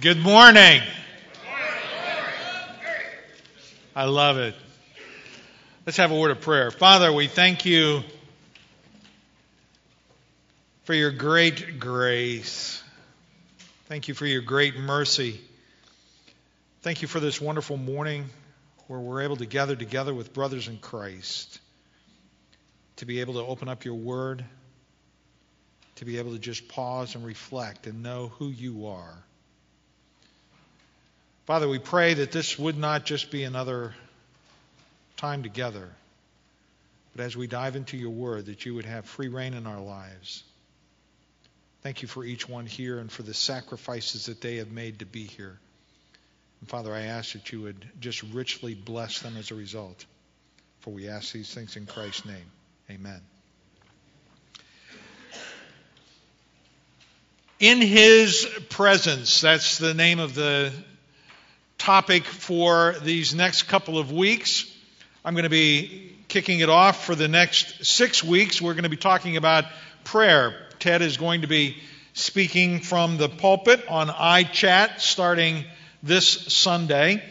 Good morning. I love it. Let's have a word of prayer. Father, we thank you for your great grace. Thank you for your great mercy. Thank you for this wonderful morning where we're able to gather together with brothers in Christ, to be able to open up your word, to be able to just pause and reflect and know who you are. Father, we pray that this would not just be another time together, but as we dive into your word, that you would have free rein in our lives. Thank you for each one here and for the sacrifices that they have made to be here. And Father, I ask that you would just richly bless them as a result. For we ask these things in Christ's name. Amen. In his presence, that's the name of the topic for these next couple of weeks. I'm going to be kicking it off for the next six weeks. We're going to be talking about prayer. Ted is going to be speaking from the pulpit on iChat starting this Sunday.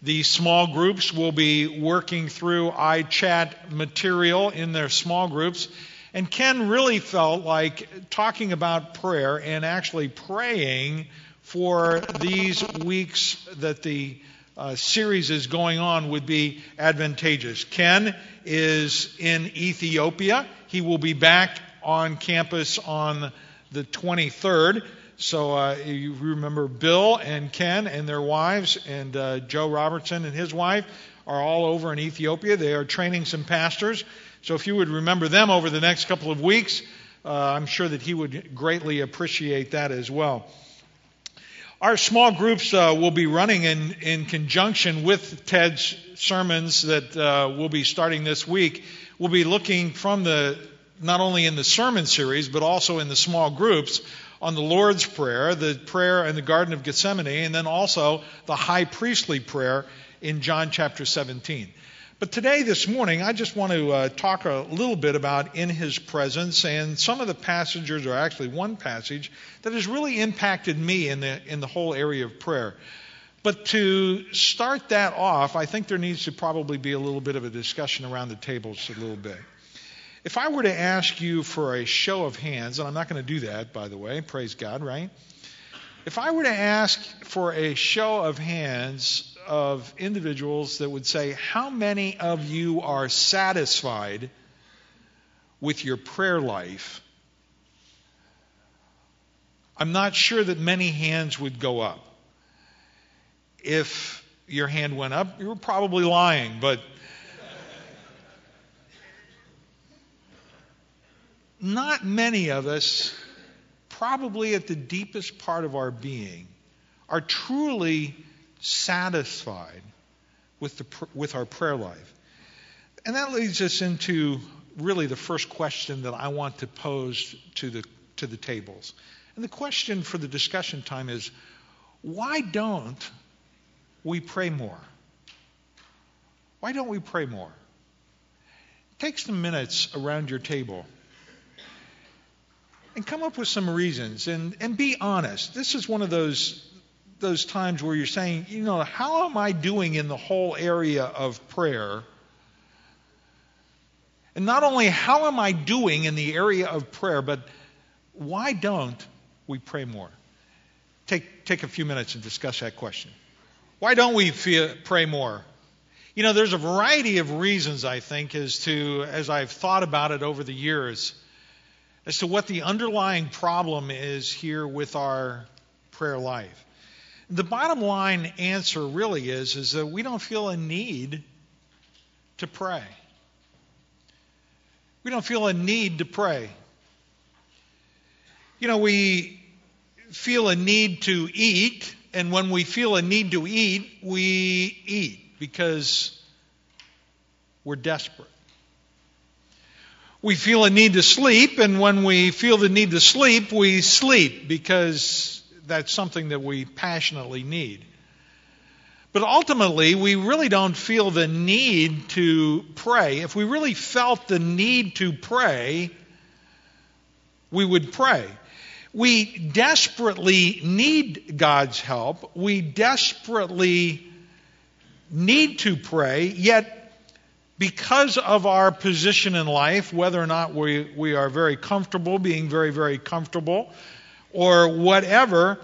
The small groups will be working through iChat material in their small groups. And Ken really felt like talking about prayer and actually praying for these weeks that the uh, series is going on would be advantageous. Ken is in Ethiopia. He will be back on campus on the 23rd. So uh, you remember Bill and Ken and their wives, and uh, Joe Robertson and his wife are all over in Ethiopia. They are training some pastors. So if you would remember them over the next couple of weeks, uh, I'm sure that he would greatly appreciate that as well. Our small groups uh, will be running in, in conjunction with Ted's sermons that uh, will be starting this week. We'll be looking from the not only in the sermon series, but also in the small groups on the Lord's Prayer, the prayer in the Garden of Gethsemane, and then also the high priestly prayer in John chapter 17. But today, this morning, I just want to uh, talk a little bit about in his presence and some of the passages, or actually one passage, that has really impacted me in the, in the whole area of prayer. But to start that off, I think there needs to probably be a little bit of a discussion around the tables a little bit. If I were to ask you for a show of hands, and I'm not going to do that, by the way, praise God, right? If I were to ask for a show of hands of individuals that would say, How many of you are satisfied with your prayer life? I'm not sure that many hands would go up. If your hand went up, you were probably lying, but not many of us, probably at the deepest part of our being, are truly satisfied with, the, with our prayer life. And that leads us into really the first question that I want to pose to the, to the tables. And the question for the discussion time is why don't we pray more? Why don't we pray more? Take some minutes around your table and come up with some reasons and, and be honest. This is one of those those times where you're saying, you know, how am I doing in the whole area of prayer? And not only how am I doing in the area of prayer, but why don't we pray more? Take, take a few minutes and discuss that question. Why don't we feel, pray more? You know, there's a variety of reasons, I think, as to, as I've thought about it over the years as to what the underlying problem is here with our prayer life. The bottom line answer really is, is that we don't feel a need to pray. We don't feel a need to pray. You know, we feel a need to eat, and when we feel a need to eat, we eat because we're desperate. We feel a need to sleep, and when we feel the need to sleep, we sleep because that's something that we passionately need. But ultimately, we really don't feel the need to pray. If we really felt the need to pray, we would pray. We desperately need God's help. We desperately need to pray, yet because of our position in life, whether or not we, we are very comfortable, being very, very comfortable, or whatever,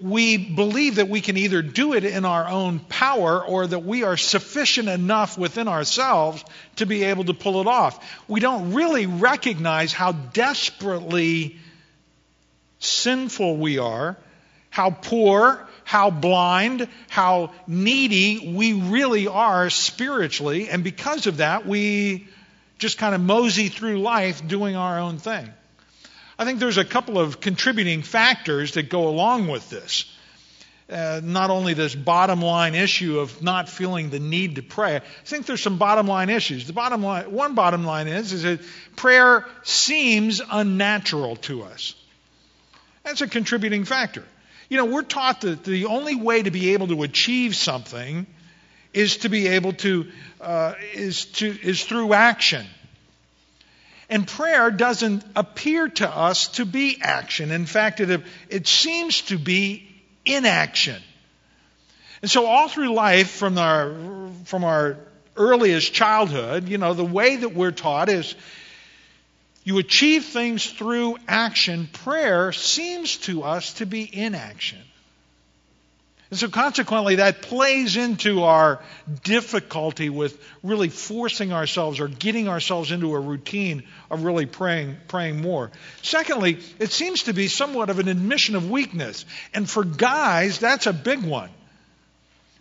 we believe that we can either do it in our own power or that we are sufficient enough within ourselves to be able to pull it off. We don't really recognize how desperately sinful we are, how poor, how blind, how needy we really are spiritually, and because of that, we just kind of mosey through life doing our own thing. I think there's a couple of contributing factors that go along with this. Uh, not only this bottom line issue of not feeling the need to pray. I think there's some bottom line issues. The bottom line, one bottom line is, is that prayer seems unnatural to us. That's a contributing factor. You know, we're taught that the only way to be able to achieve something is to be able to uh, is to is through action. And prayer doesn't appear to us to be action. In fact, it, it seems to be inaction. And so, all through life, from our, from our earliest childhood, you know, the way that we're taught is you achieve things through action. Prayer seems to us to be inaction. And so, consequently, that plays into our difficulty with really forcing ourselves or getting ourselves into a routine of really praying, praying more. Secondly, it seems to be somewhat of an admission of weakness. And for guys, that's a big one.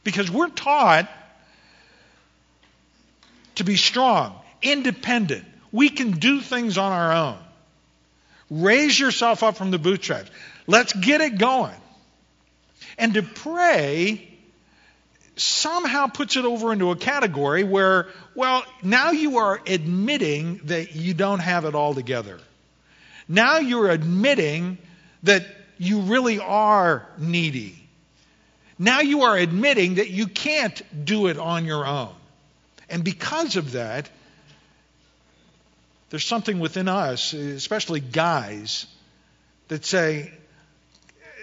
Because we're taught to be strong, independent. We can do things on our own. Raise yourself up from the bootstraps. Let's get it going. And to pray somehow puts it over into a category where, well, now you are admitting that you don't have it all together. Now you're admitting that you really are needy. Now you are admitting that you can't do it on your own. And because of that, there's something within us, especially guys, that say,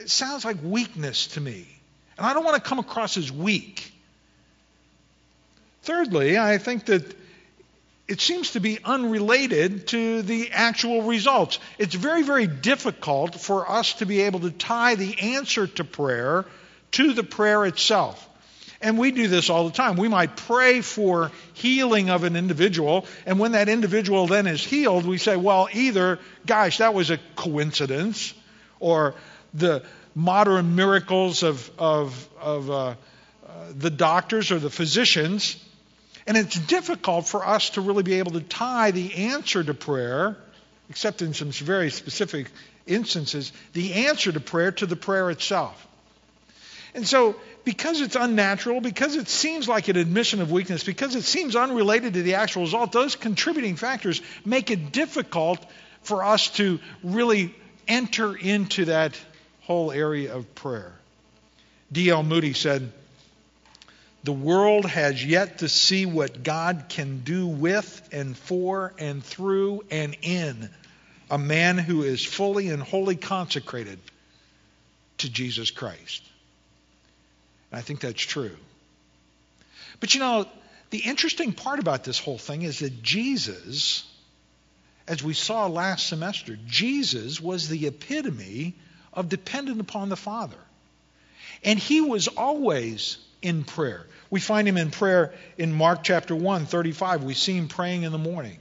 it sounds like weakness to me. And I don't want to come across as weak. Thirdly, I think that it seems to be unrelated to the actual results. It's very, very difficult for us to be able to tie the answer to prayer to the prayer itself. And we do this all the time. We might pray for healing of an individual, and when that individual then is healed, we say, well, either, gosh, that was a coincidence, or the modern miracles of, of, of uh, uh, the doctors or the physicians. And it's difficult for us to really be able to tie the answer to prayer, except in some very specific instances, the answer to prayer to the prayer itself. And so, because it's unnatural, because it seems like an admission of weakness, because it seems unrelated to the actual result, those contributing factors make it difficult for us to really enter into that whole area of prayer. D.L. Moody said, The world has yet to see what God can do with and for and through and in a man who is fully and wholly consecrated to Jesus Christ. And I think that's true. But you know, the interesting part about this whole thing is that Jesus, as we saw last semester, Jesus was the epitome of dependent upon the Father. And he was always in prayer. We find him in prayer in Mark chapter 1, 35. We see him praying in the morning.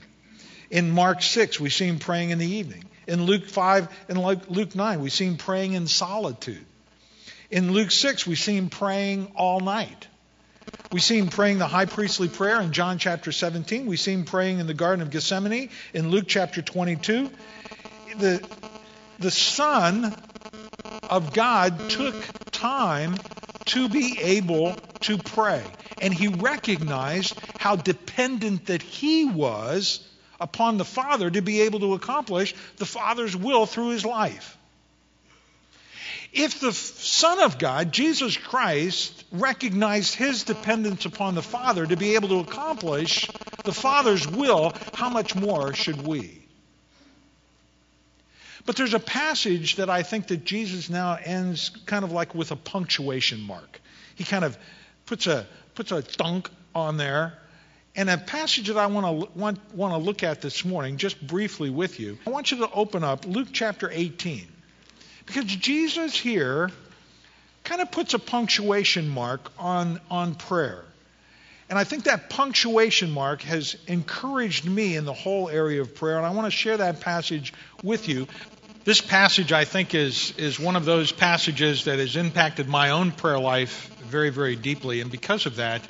In Mark 6, we see him praying in the evening. In Luke 5 and Luke 9, we see him praying in solitude. In Luke 6, we see him praying all night. We see him praying the high priestly prayer in John chapter 17. We see him praying in the Garden of Gethsemane in Luke chapter 22. The, the Son of God took time to be able to pray. And he recognized how dependent that he was upon the Father to be able to accomplish the Father's will through his life. If the Son of God, Jesus Christ, recognized his dependence upon the Father to be able to accomplish the Father's will, how much more should we? But there's a passage that I think that Jesus now ends kind of like with a punctuation mark. He kind of puts a puts a dunk on there. And a passage that I want to want, want to look at this morning, just briefly with you. I want you to open up Luke chapter 18. Because Jesus here kind of puts a punctuation mark on, on prayer. And I think that punctuation mark has encouraged me in the whole area of prayer, and I want to share that passage with you. This passage, I think, is, is one of those passages that has impacted my own prayer life very, very deeply, and because of that,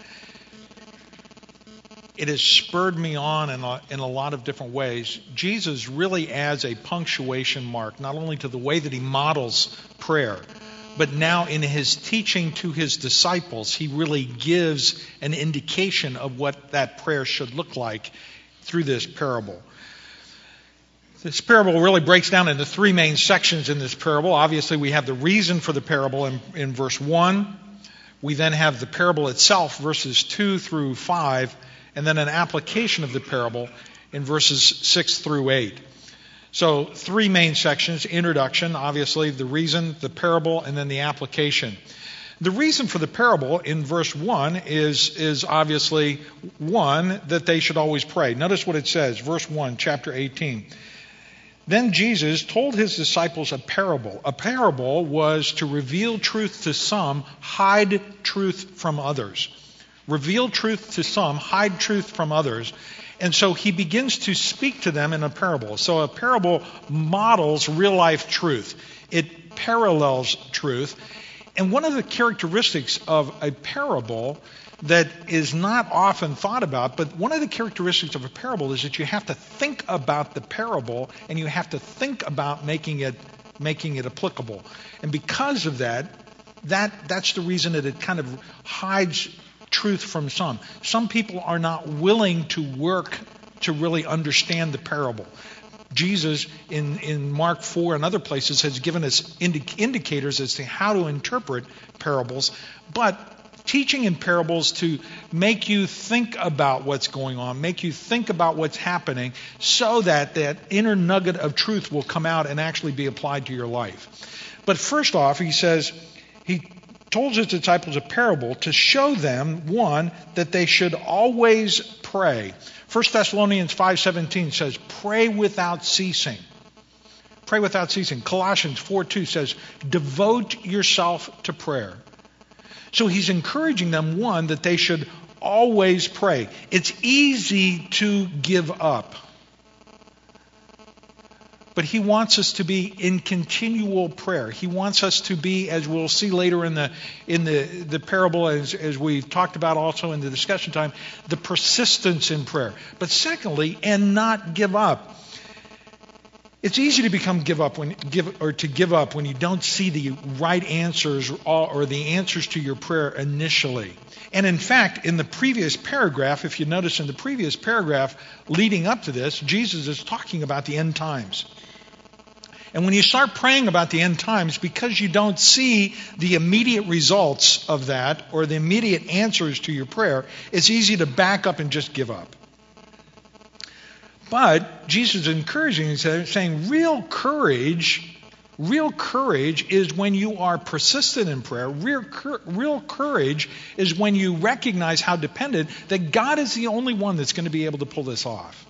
it has spurred me on in a, in a lot of different ways. Jesus really adds a punctuation mark, not only to the way that he models prayer, but now in his teaching to his disciples, he really gives an indication of what that prayer should look like through this parable. This parable really breaks down into three main sections in this parable. Obviously, we have the reason for the parable in, in verse 1. We then have the parable itself, verses 2 through 5, and then an application of the parable in verses 6 through 8. So, three main sections introduction, obviously, the reason, the parable, and then the application. The reason for the parable in verse 1 is, is obviously one, that they should always pray. Notice what it says, verse 1, chapter 18. Then Jesus told his disciples a parable. A parable was to reveal truth to some, hide truth from others. Reveal truth to some, hide truth from others. And so he begins to speak to them in a parable. So a parable models real life truth, it parallels truth. And one of the characteristics of a parable that is not often thought about, but one of the characteristics of a parable is that you have to think about the parable and you have to think about making it making it applicable. And because of that, that that's the reason that it kind of hides truth from some. Some people are not willing to work to really understand the parable. Jesus in, in Mark 4 and other places has given us indi- indicators as to how to interpret parables, but teaching in parables to make you think about what's going on, make you think about what's happening, so that that inner nugget of truth will come out and actually be applied to your life. But first off, he says, he told his disciples a parable to show them one that they should always pray. 1 thessalonians 5.17 says pray without ceasing. Pray without ceasing. Colossians 4.2 says devote yourself to prayer so he's encouraging them one that they should always pray it's easy to give up but he wants us to be in continual prayer. He wants us to be, as we'll see later in the in the, the parable, as, as we've talked about also in the discussion time, the persistence in prayer. But secondly, and not give up. It's easy to become give up when give or to give up when you don't see the right answers or, or the answers to your prayer initially. And in fact, in the previous paragraph, if you notice in the previous paragraph leading up to this, Jesus is talking about the end times. And when you start praying about the end times, because you don't see the immediate results of that or the immediate answers to your prayer, it's easy to back up and just give up. But Jesus is encouraging, saying, real courage, real courage is when you are persistent in prayer. Real, real courage is when you recognize how dependent that God is the only one that's going to be able to pull this off.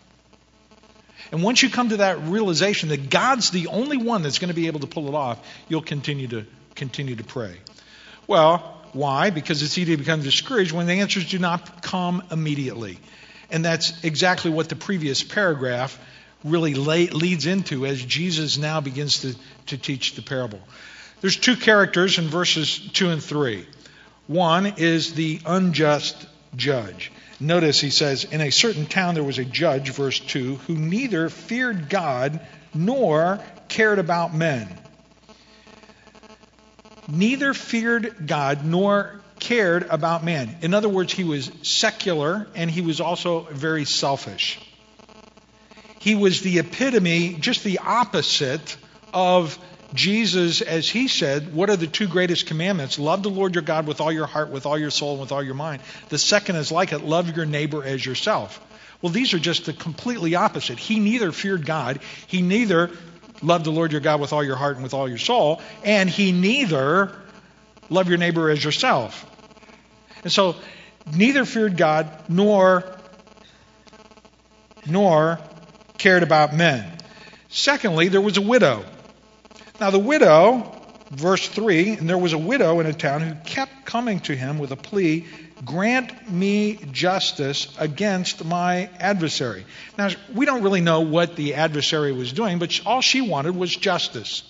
And once you come to that realization that God's the only one that's going to be able to pull it off, you'll continue to continue to pray. Well, why? Because it's easy to become discouraged when the answers do not come immediately. And that's exactly what the previous paragraph really lay, leads into as Jesus now begins to, to teach the parable. There's two characters in verses 2 and 3. One is the unjust judge. Notice he says, In a certain town there was a judge, verse 2, who neither feared God nor cared about men. Neither feared God nor cared about man. In other words, he was secular and he was also very selfish. He was the epitome, just the opposite of Jesus, as he said, what are the two greatest commandments? Love the Lord your God with all your heart, with all your soul, and with all your mind. The second is like it love your neighbor as yourself. Well, these are just the completely opposite. He neither feared God, he neither loved the Lord your God with all your heart and with all your soul, and he neither loved your neighbor as yourself. And so neither feared God nor nor cared about men. Secondly, there was a widow. Now the widow, verse 3, and there was a widow in a town who kept coming to him with a plea, grant me justice against my adversary. Now, we don't really know what the adversary was doing, but all she wanted was justice.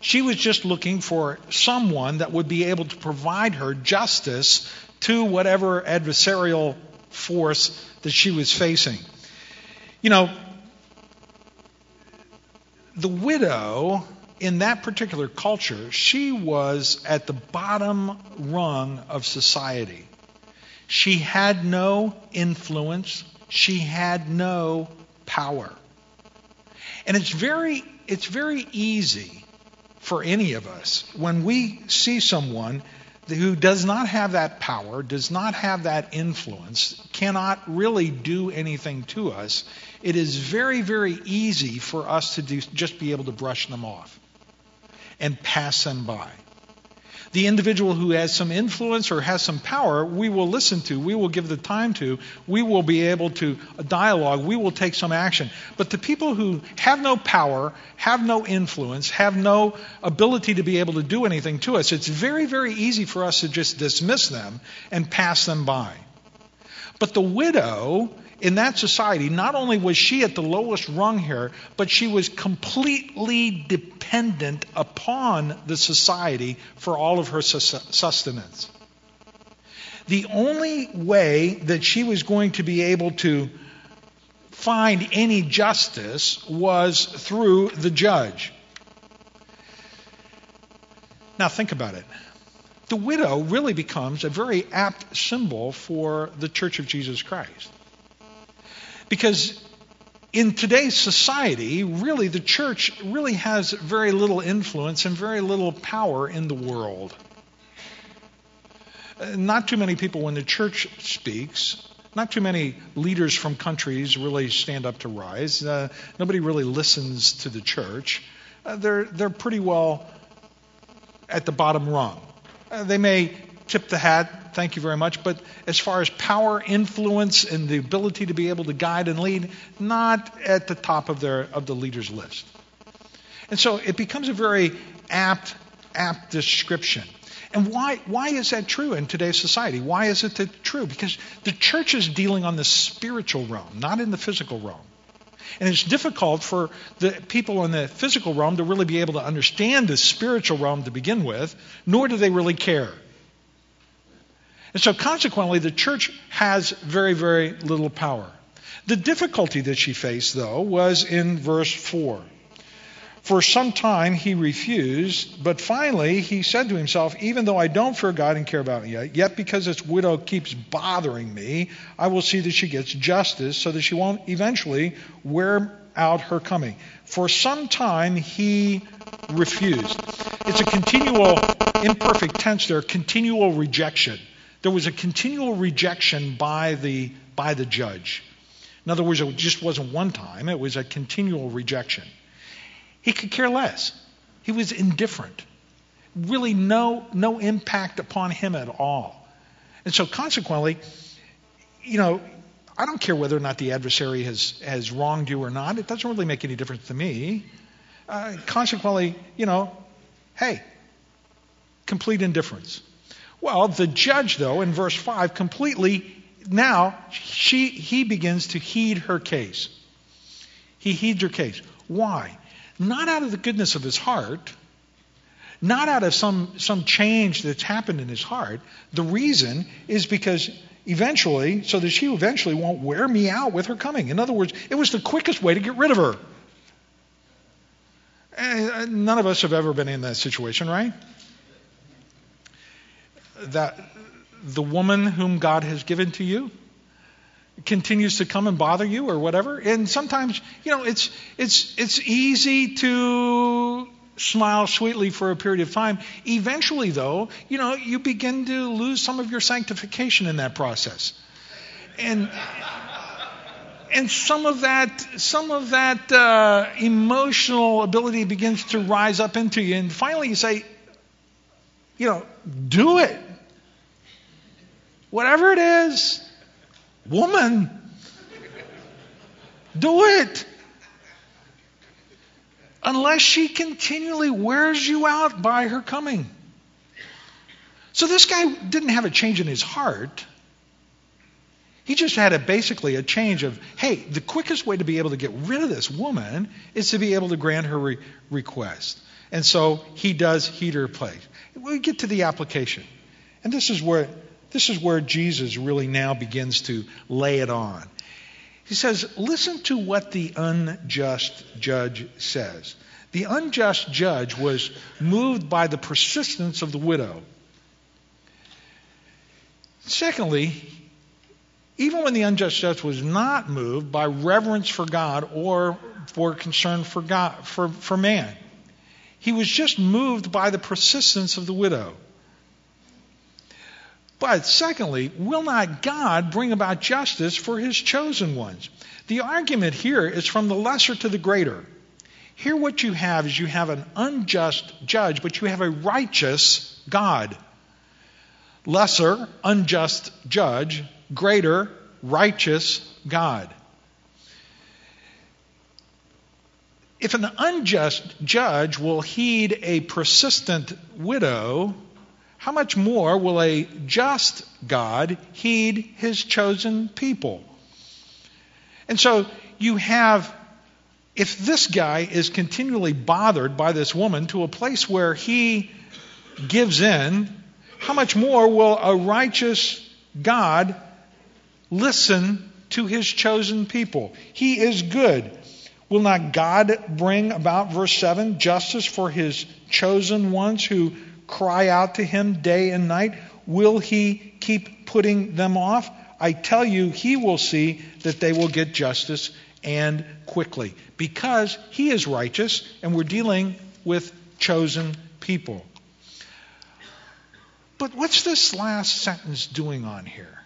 She was just looking for someone that would be able to provide her justice to whatever adversarial force that she was facing. You know, the widow in that particular culture, she was at the bottom rung of society. She had no influence, she had no power. And it's very it's very easy for any of us when we see someone who does not have that power, does not have that influence, cannot really do anything to us, it is very, very easy for us to do, just be able to brush them off and pass them by. The individual who has some influence or has some power, we will listen to, we will give the time to, we will be able to dialogue, we will take some action. But the people who have no power, have no influence, have no ability to be able to do anything to us, it's very, very easy for us to just dismiss them and pass them by. But the widow in that society, not only was she at the lowest rung here, but she was completely dependent upon the society for all of her sustenance. The only way that she was going to be able to find any justice was through the judge. Now, think about it. The widow really becomes a very apt symbol for the Church of Jesus Christ. Because in today's society, really, the church really has very little influence and very little power in the world. Uh, not too many people, when the church speaks, not too many leaders from countries really stand up to rise. Uh, nobody really listens to the church. Uh, they're, they're pretty well at the bottom rung. Uh, they may tip the hat, thank you very much. But as far as power, influence, and the ability to be able to guide and lead, not at the top of their of the leaders list. And so it becomes a very apt apt description. And why why is that true in today's society? Why is it that true? Because the church is dealing on the spiritual realm, not in the physical realm. And it's difficult for the people in the physical realm to really be able to understand the spiritual realm to begin with, nor do they really care. And so, consequently, the church has very, very little power. The difficulty that she faced, though, was in verse 4. For some time he refused, but finally he said to himself, Even though I don't fear God and care about me yet, yet because this widow keeps bothering me, I will see that she gets justice so that she won't eventually wear out her coming. For some time he refused. It's a continual, imperfect tense there, continual rejection. There was a continual rejection by the, by the judge. In other words, it just wasn't one time, it was a continual rejection. He could care less. He was indifferent. Really, no, no impact upon him at all. And so, consequently, you know, I don't care whether or not the adversary has, has wronged you or not. It doesn't really make any difference to me. Uh, consequently, you know, hey, complete indifference. Well, the judge, though, in verse 5, completely now she, he begins to heed her case. He heeds her case. Why? Not out of the goodness of his heart, not out of some, some change that's happened in his heart. The reason is because eventually, so that she eventually won't wear me out with her coming. In other words, it was the quickest way to get rid of her. Eh, none of us have ever been in that situation, right? That the woman whom God has given to you continues to come and bother you or whatever. And sometimes, you know, it's it's it's easy to smile sweetly for a period of time. Eventually, though, you know, you begin to lose some of your sanctification in that process. And and some of that, some of that uh, emotional ability begins to rise up into you, and finally you say, you know, do it. Whatever it is, woman, do it. Unless she continually wears you out by her coming. So this guy didn't have a change in his heart. He just had a basically a change of, hey, the quickest way to be able to get rid of this woman is to be able to grant her re- request. And so he does heed her place. We get to the application. And this is where this is where Jesus really now begins to lay it on. He says, Listen to what the unjust judge says. The unjust judge was moved by the persistence of the widow. Secondly, even when the unjust judge was not moved by reverence for God or for concern for God for, for man, he was just moved by the persistence of the widow. But secondly, will not God bring about justice for his chosen ones? The argument here is from the lesser to the greater. Here, what you have is you have an unjust judge, but you have a righteous God. Lesser, unjust judge, greater, righteous God. If an unjust judge will heed a persistent widow, how much more will a just God heed his chosen people? And so you have, if this guy is continually bothered by this woman to a place where he gives in, how much more will a righteous God listen to his chosen people? He is good. Will not God bring about, verse 7, justice for his chosen ones who cry out to him day and night? Will he keep putting them off? I tell you, he will see that they will get justice and quickly because he is righteous and we're dealing with chosen people. But what's this last sentence doing on here?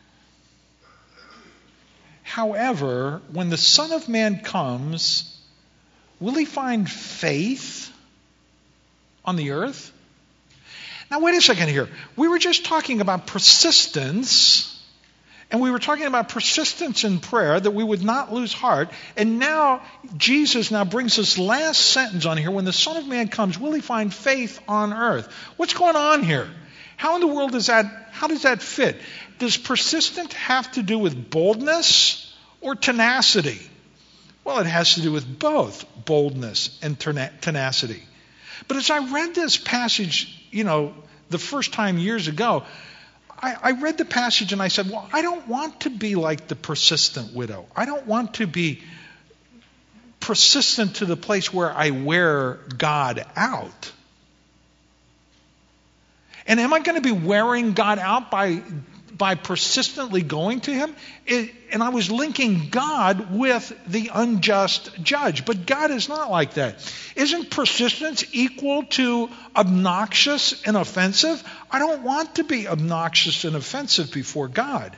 However, when the Son of Man comes, will he find faith on the earth? Now, wait a second here. We were just talking about persistence, and we were talking about persistence in prayer, that we would not lose heart. And now, Jesus now brings this last sentence on here. When the Son of Man comes, will he find faith on earth? What's going on here? How in the world does that, how does that fit? Does persistent have to do with boldness or tenacity? Well, it has to do with both boldness and tenacity. But as I read this passage, you know, the first time years ago, I, I, read the passage and I said, well, I don't want to be like the persistent widow. I don't want to be persistent to the place where I wear God out. And am I going to be wearing God out by, by persistently going to Him? It, and I was linking God with the unjust judge. But God is not like that. Isn't persistence equal to obnoxious and offensive? I don't want to be obnoxious and offensive before God.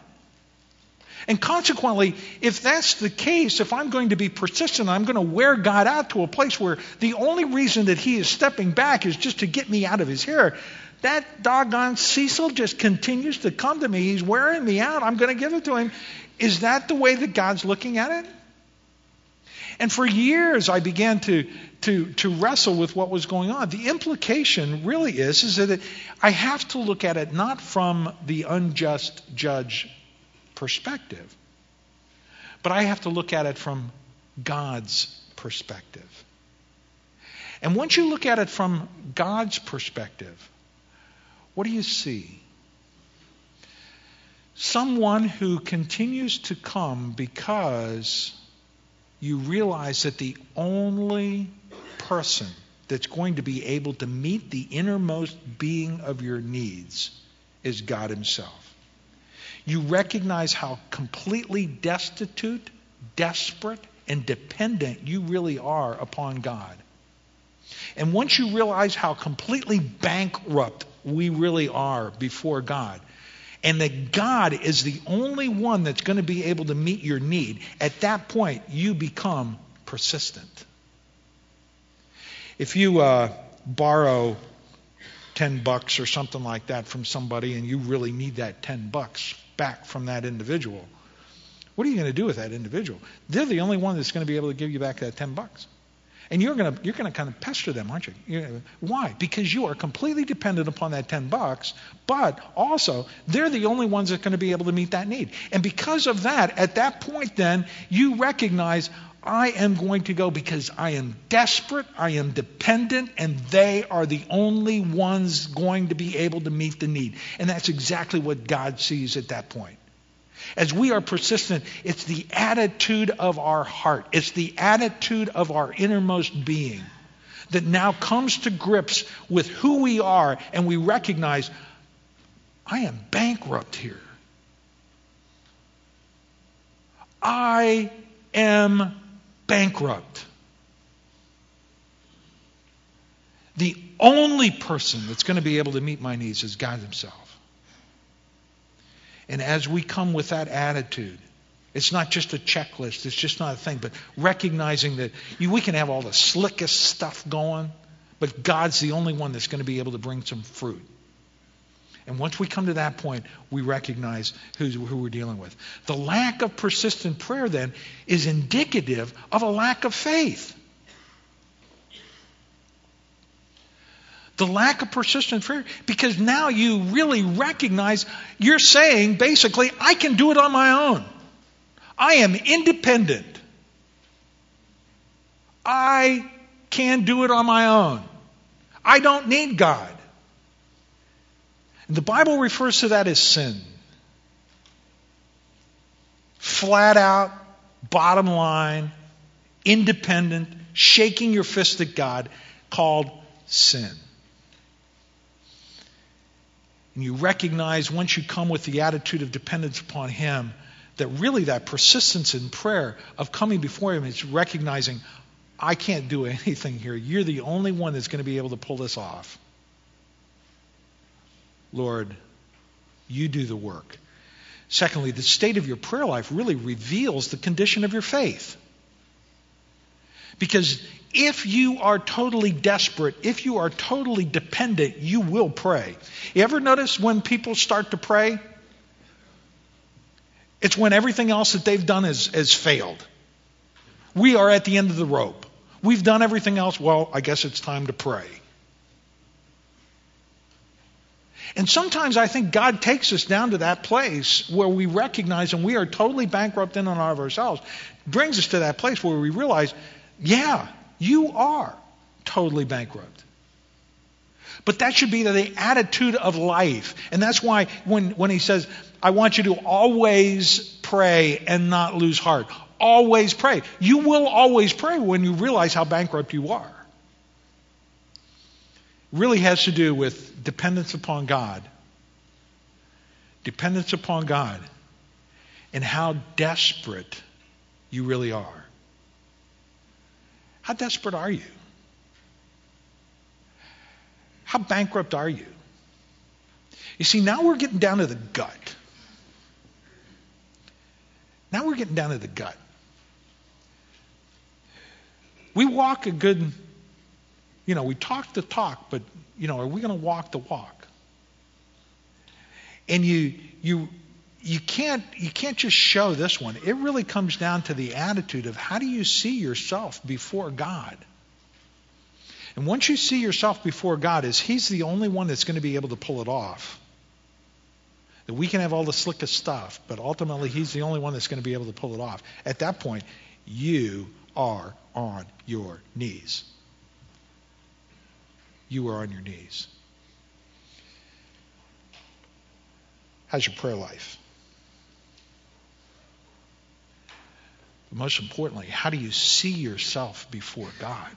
And consequently, if that's the case, if I'm going to be persistent, I'm going to wear God out to a place where the only reason that He is stepping back is just to get me out of His hair, that doggone Cecil just continues to come to me. He's wearing me out. I'm going to give it to him. Is that the way that God's looking at it? And for years, I began to, to, to wrestle with what was going on. The implication really is, is that it, I have to look at it not from the unjust judge perspective, but I have to look at it from God's perspective. And once you look at it from God's perspective, what do you see? Someone who continues to come because you realize that the only person that's going to be able to meet the innermost being of your needs is God Himself. You recognize how completely destitute, desperate, and dependent you really are upon God. And once you realize how completely bankrupt we really are before God. and that God is the only one that's going to be able to meet your need, at that point, you become persistent. If you uh, borrow 10 bucks or something like that from somebody and you really need that 10 bucks back from that individual, what are you going to do with that individual? They're the only one that's going to be able to give you back that 10 bucks. And you're going you're to kind of pester them, aren't you? you why? Because you are completely dependent upon that 10 bucks, but also they're the only ones that are going to be able to meet that need. And because of that, at that point then, you recognize I am going to go because I am desperate, I am dependent, and they are the only ones going to be able to meet the need. And that's exactly what God sees at that point. As we are persistent, it's the attitude of our heart, it's the attitude of our innermost being that now comes to grips with who we are, and we recognize I am bankrupt here. I am bankrupt. The only person that's going to be able to meet my needs is God Himself. And as we come with that attitude, it's not just a checklist, it's just not a thing, but recognizing that you, we can have all the slickest stuff going, but God's the only one that's going to be able to bring some fruit. And once we come to that point, we recognize who we're dealing with. The lack of persistent prayer, then, is indicative of a lack of faith. The lack of persistent prayer, because now you really recognize you're saying basically, I can do it on my own. I am independent. I can do it on my own. I don't need God. And The Bible refers to that as sin. Flat out, bottom line, independent, shaking your fist at God, called sin. And you recognize once you come with the attitude of dependence upon Him, that really that persistence in prayer of coming before Him is recognizing, I can't do anything here. You're the only one that's going to be able to pull this off. Lord, you do the work. Secondly, the state of your prayer life really reveals the condition of your faith. Because if you are totally desperate, if you are totally dependent, you will pray. You ever notice when people start to pray? It's when everything else that they've done has, has failed. We are at the end of the rope. We've done everything else. Well, I guess it's time to pray. And sometimes I think God takes us down to that place where we recognize and we are totally bankrupt in and of ourselves, brings us to that place where we realize, yeah, you are totally bankrupt. But that should be the attitude of life. And that's why when, when he says, I want you to always pray and not lose heart. Always pray. You will always pray when you realize how bankrupt you are. It really has to do with dependence upon God. Dependence upon God and how desperate you really are. How desperate are you? How bankrupt are you? You see, now we're getting down to the gut. Now we're getting down to the gut. We walk a good, you know, we talk the talk, but, you know, are we going to walk the walk? And you, you, you can't you can't just show this one. It really comes down to the attitude of how do you see yourself before God? And once you see yourself before God as He's the only one that's going to be able to pull it off. That we can have all the slickest stuff, but ultimately He's the only one that's going to be able to pull it off. At that point, you are on your knees. You are on your knees. How's your prayer life? But most importantly, how do you see yourself before God?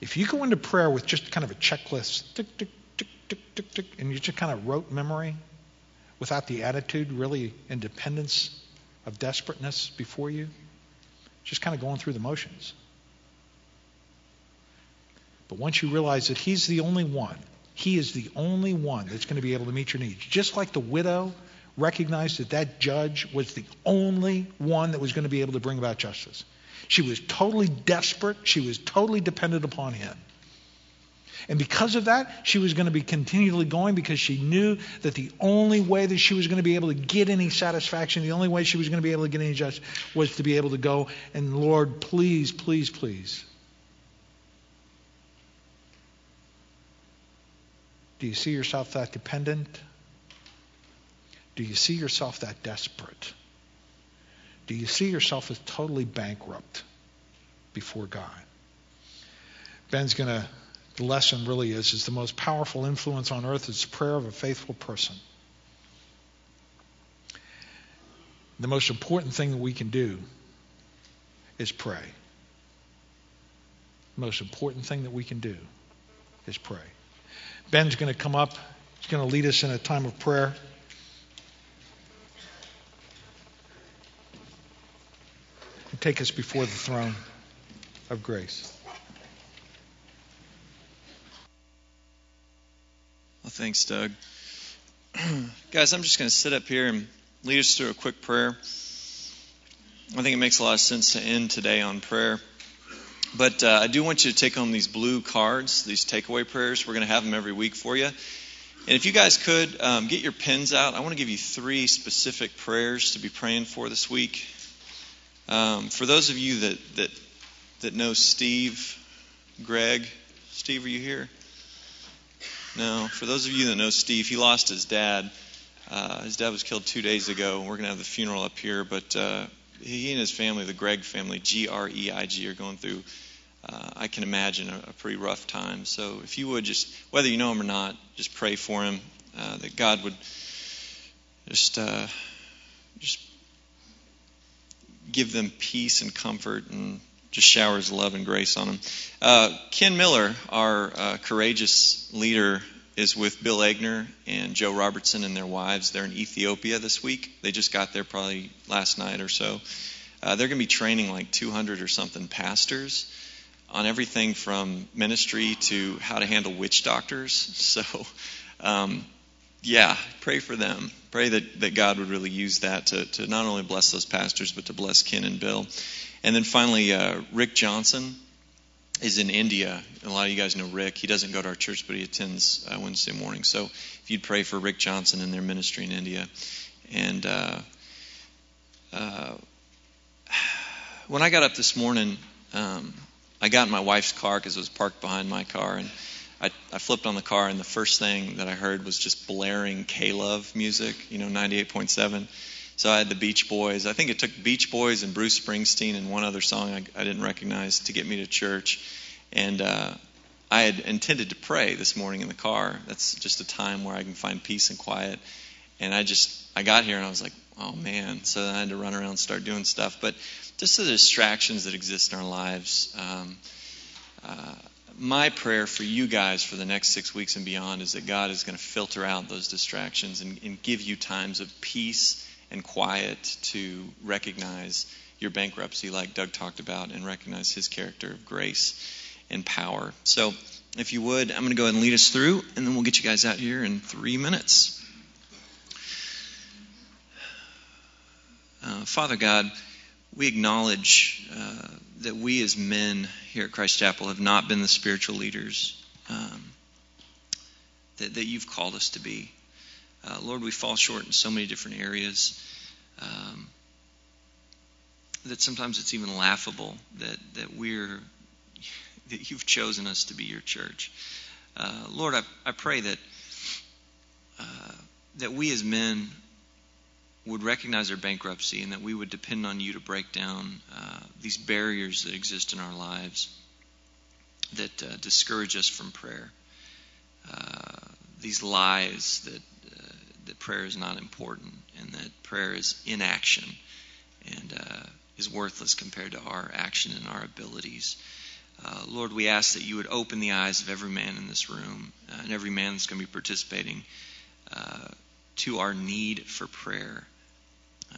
If you go into prayer with just kind of a checklist, tick, tick, tick, tick, tick, tick, and you just kind of rote memory without the attitude, really, independence of desperateness before you, just kind of going through the motions. But once you realize that He's the only one He is the only one that's going to be able to meet your needs. Just like the widow recognized that that judge was the only one that was going to be able to bring about justice. She was totally desperate. She was totally dependent upon him. And because of that, she was going to be continually going because she knew that the only way that she was going to be able to get any satisfaction, the only way she was going to be able to get any justice was to be able to go and, Lord, please, please, please. Do you see yourself that dependent? Do you see yourself that desperate? Do you see yourself as totally bankrupt before God? Ben's going to, the lesson really is, is the most powerful influence on earth is prayer of a faithful person. The most important thing that we can do is pray. The most important thing that we can do is pray. Ben's going to come up. He's going to lead us in a time of prayer. Take us before the throne of grace. Well, thanks, Doug. Guys, I'm just going to sit up here and lead us through a quick prayer. I think it makes a lot of sense to end today on prayer. But uh, I do want you to take home these blue cards, these takeaway prayers. We're going to have them every week for you. And if you guys could um, get your pens out, I want to give you three specific prayers to be praying for this week. Um, for those of you that, that that know Steve, Greig, Steve, are you here? No. For those of you that know Steve, he lost his dad. Uh, his dad was killed two days ago. and We're going to have the funeral up here, but uh, he and his family, the Greig family, G R E I G, are going through uh, I can imagine a, a, pretty rough time. So if you would just, whether you know him or not, just pray for him uh, that God would just uh, just give them peace and comfort and just showers love and grace on them. Uh, Ken Miller, our uh, courageous leader, is with Bill Egner and Joe Robertson and their wives. They're in Ethiopia this week. They just got there probably last night or so. Uh, they're going to be training like 200 or something pastors on everything from ministry to how to handle witch doctors. So, um, yeah, pray for them. Pray that, that God would really use that to, to not only bless those pastors, but to bless Ken and Bill. And then finally, uh, Rick Johnson is in India. A lot of you guys know Rick. He doesn't go to our church, but he attends uh, Wednesday morning. So if you'd pray for Rick Johnson and their ministry in India. And uh, uh, when I got up this morning, um, I got in my wife's car because it was parked behind my car, and I, I flipped on the car, and the first thing that I heard was just blaring K-Love music, you know, 98.7. So I had the Beach Boys. I think it took Beach Boys and Bruce Springsteen and one other song I, I didn't recognize to get me to church. And uh, I had intended to pray this morning in the car. That's just a time where I can find peace and quiet. And I just, I got here and I was like, oh man. So I had to run around and start doing stuff. But just the distractions that exist in our lives. Um, uh, my prayer for you guys for the next six weeks and beyond is that God is going to filter out those distractions and, and give you times of peace and quiet to recognize your bankruptcy, like Doug talked about, and recognize his character of grace and power. So, if you would, I'm going to go ahead and lead us through, and then we'll get you guys out here in three minutes. Uh, Father God, we acknowledge uh, that we as men here at Christ Chapel have not been the spiritual leaders um, that, that, you've called us to be. Uh, Lord, we fall short in so many different areas um, that sometimes it's even laughable that, that we're that you've chosen us to be your church. Uh, Lord, I, I pray that uh, that we as men would recognize our bankruptcy and that we would depend on you to break down uh, these barriers that exist in our lives that uh, discourage us from prayer. Uh, these lies that uh, that prayer is not important and that prayer is inaction and uh, is worthless compared to our action and our abilities. Uh, Lord, we ask that you would open the eyes of every man in this room and every man that's going to be participating to our need for prayer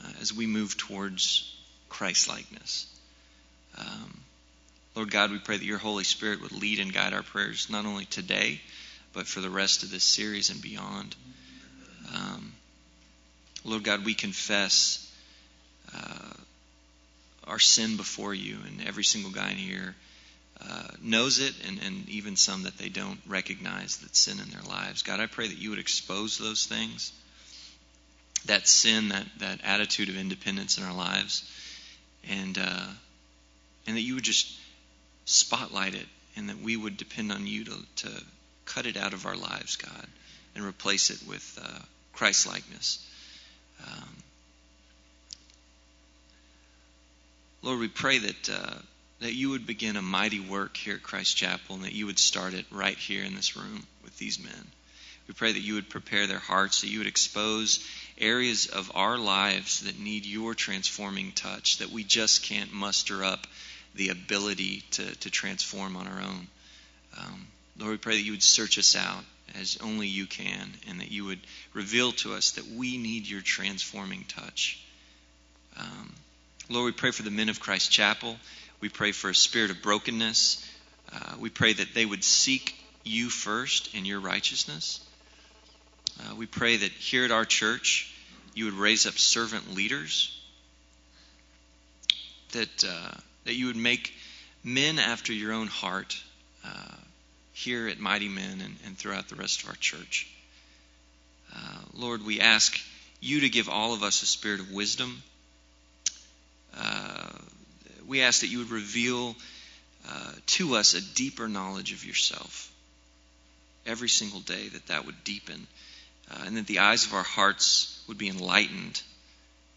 uh, as we move towards Christ likeness. Um, Lord God, we pray that your Holy Spirit would lead and guide our prayers not only today, but for the rest of this series and beyond. Um, Lord God, we confess uh, our sin before you, and every single guy in here uh, knows it, and, and even some that they don't recognize that sin in their lives. God, I pray that you would expose those things, that sin, that, that attitude of independence in our lives, and uh, and that you would just spotlight it, and that we would depend on you to, to cut it out of our lives, God, and replace it with uh, Christ likeness. Um, Lord, we pray that uh, that you would begin a mighty work here at Christ Chapel, and that you would start it right here in this room with these men. We pray that you would prepare their hearts, that you would expose areas of our lives that need your transforming touch, that we just can't muster up the ability to, to transform on our own. Um, Lord, we pray that you would search us out as only you can, and that you would reveal to us that we need your transforming touch. Um, Lord, we pray for the men of Christ Chapel. We pray for a spirit of brokenness. Uh, we pray that they would seek you first in your righteousness. Uh, we pray that here at our church, you would raise up servant leaders, that, uh, that you would make men after your own heart uh, here at Mighty Men and, and, throughout the rest of our church. Uh, Lord, we ask you to give all of us a spirit of wisdom. Uh, we ask that you would reveal uh, to us a deeper knowledge of yourself every single day, that that would deepen, uh, and that the eyes of our hearts would be enlightened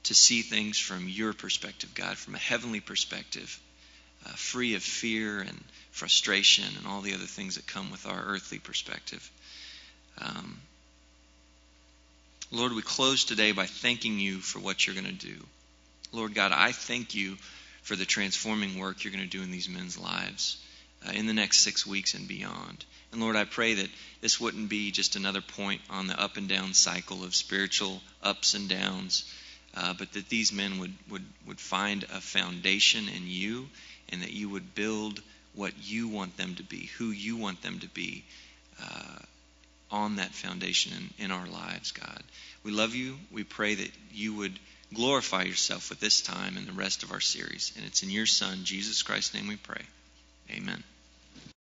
to see things from your perspective, God, from a heavenly perspective, uh, free of fear and frustration and all the other things that come with our earthly perspective. Um, Lord, we close today by thanking you for what you're going to do. Lord God, I thank you for the transforming work you're going to do in these men's lives uh, in the next six weeks and beyond. And Lord, I pray that this wouldn't be just another point on the up and down cycle of spiritual ups and downs, uh, but that these men would, would, would find a foundation in you and that you would build what you want them to be, who you want them to be uh, on that foundation in, in our lives, God. We love you. We pray that you would glorify yourself with this time and the rest of our series. And it's in your Son, Jesus Christ's name, we pray. Amen.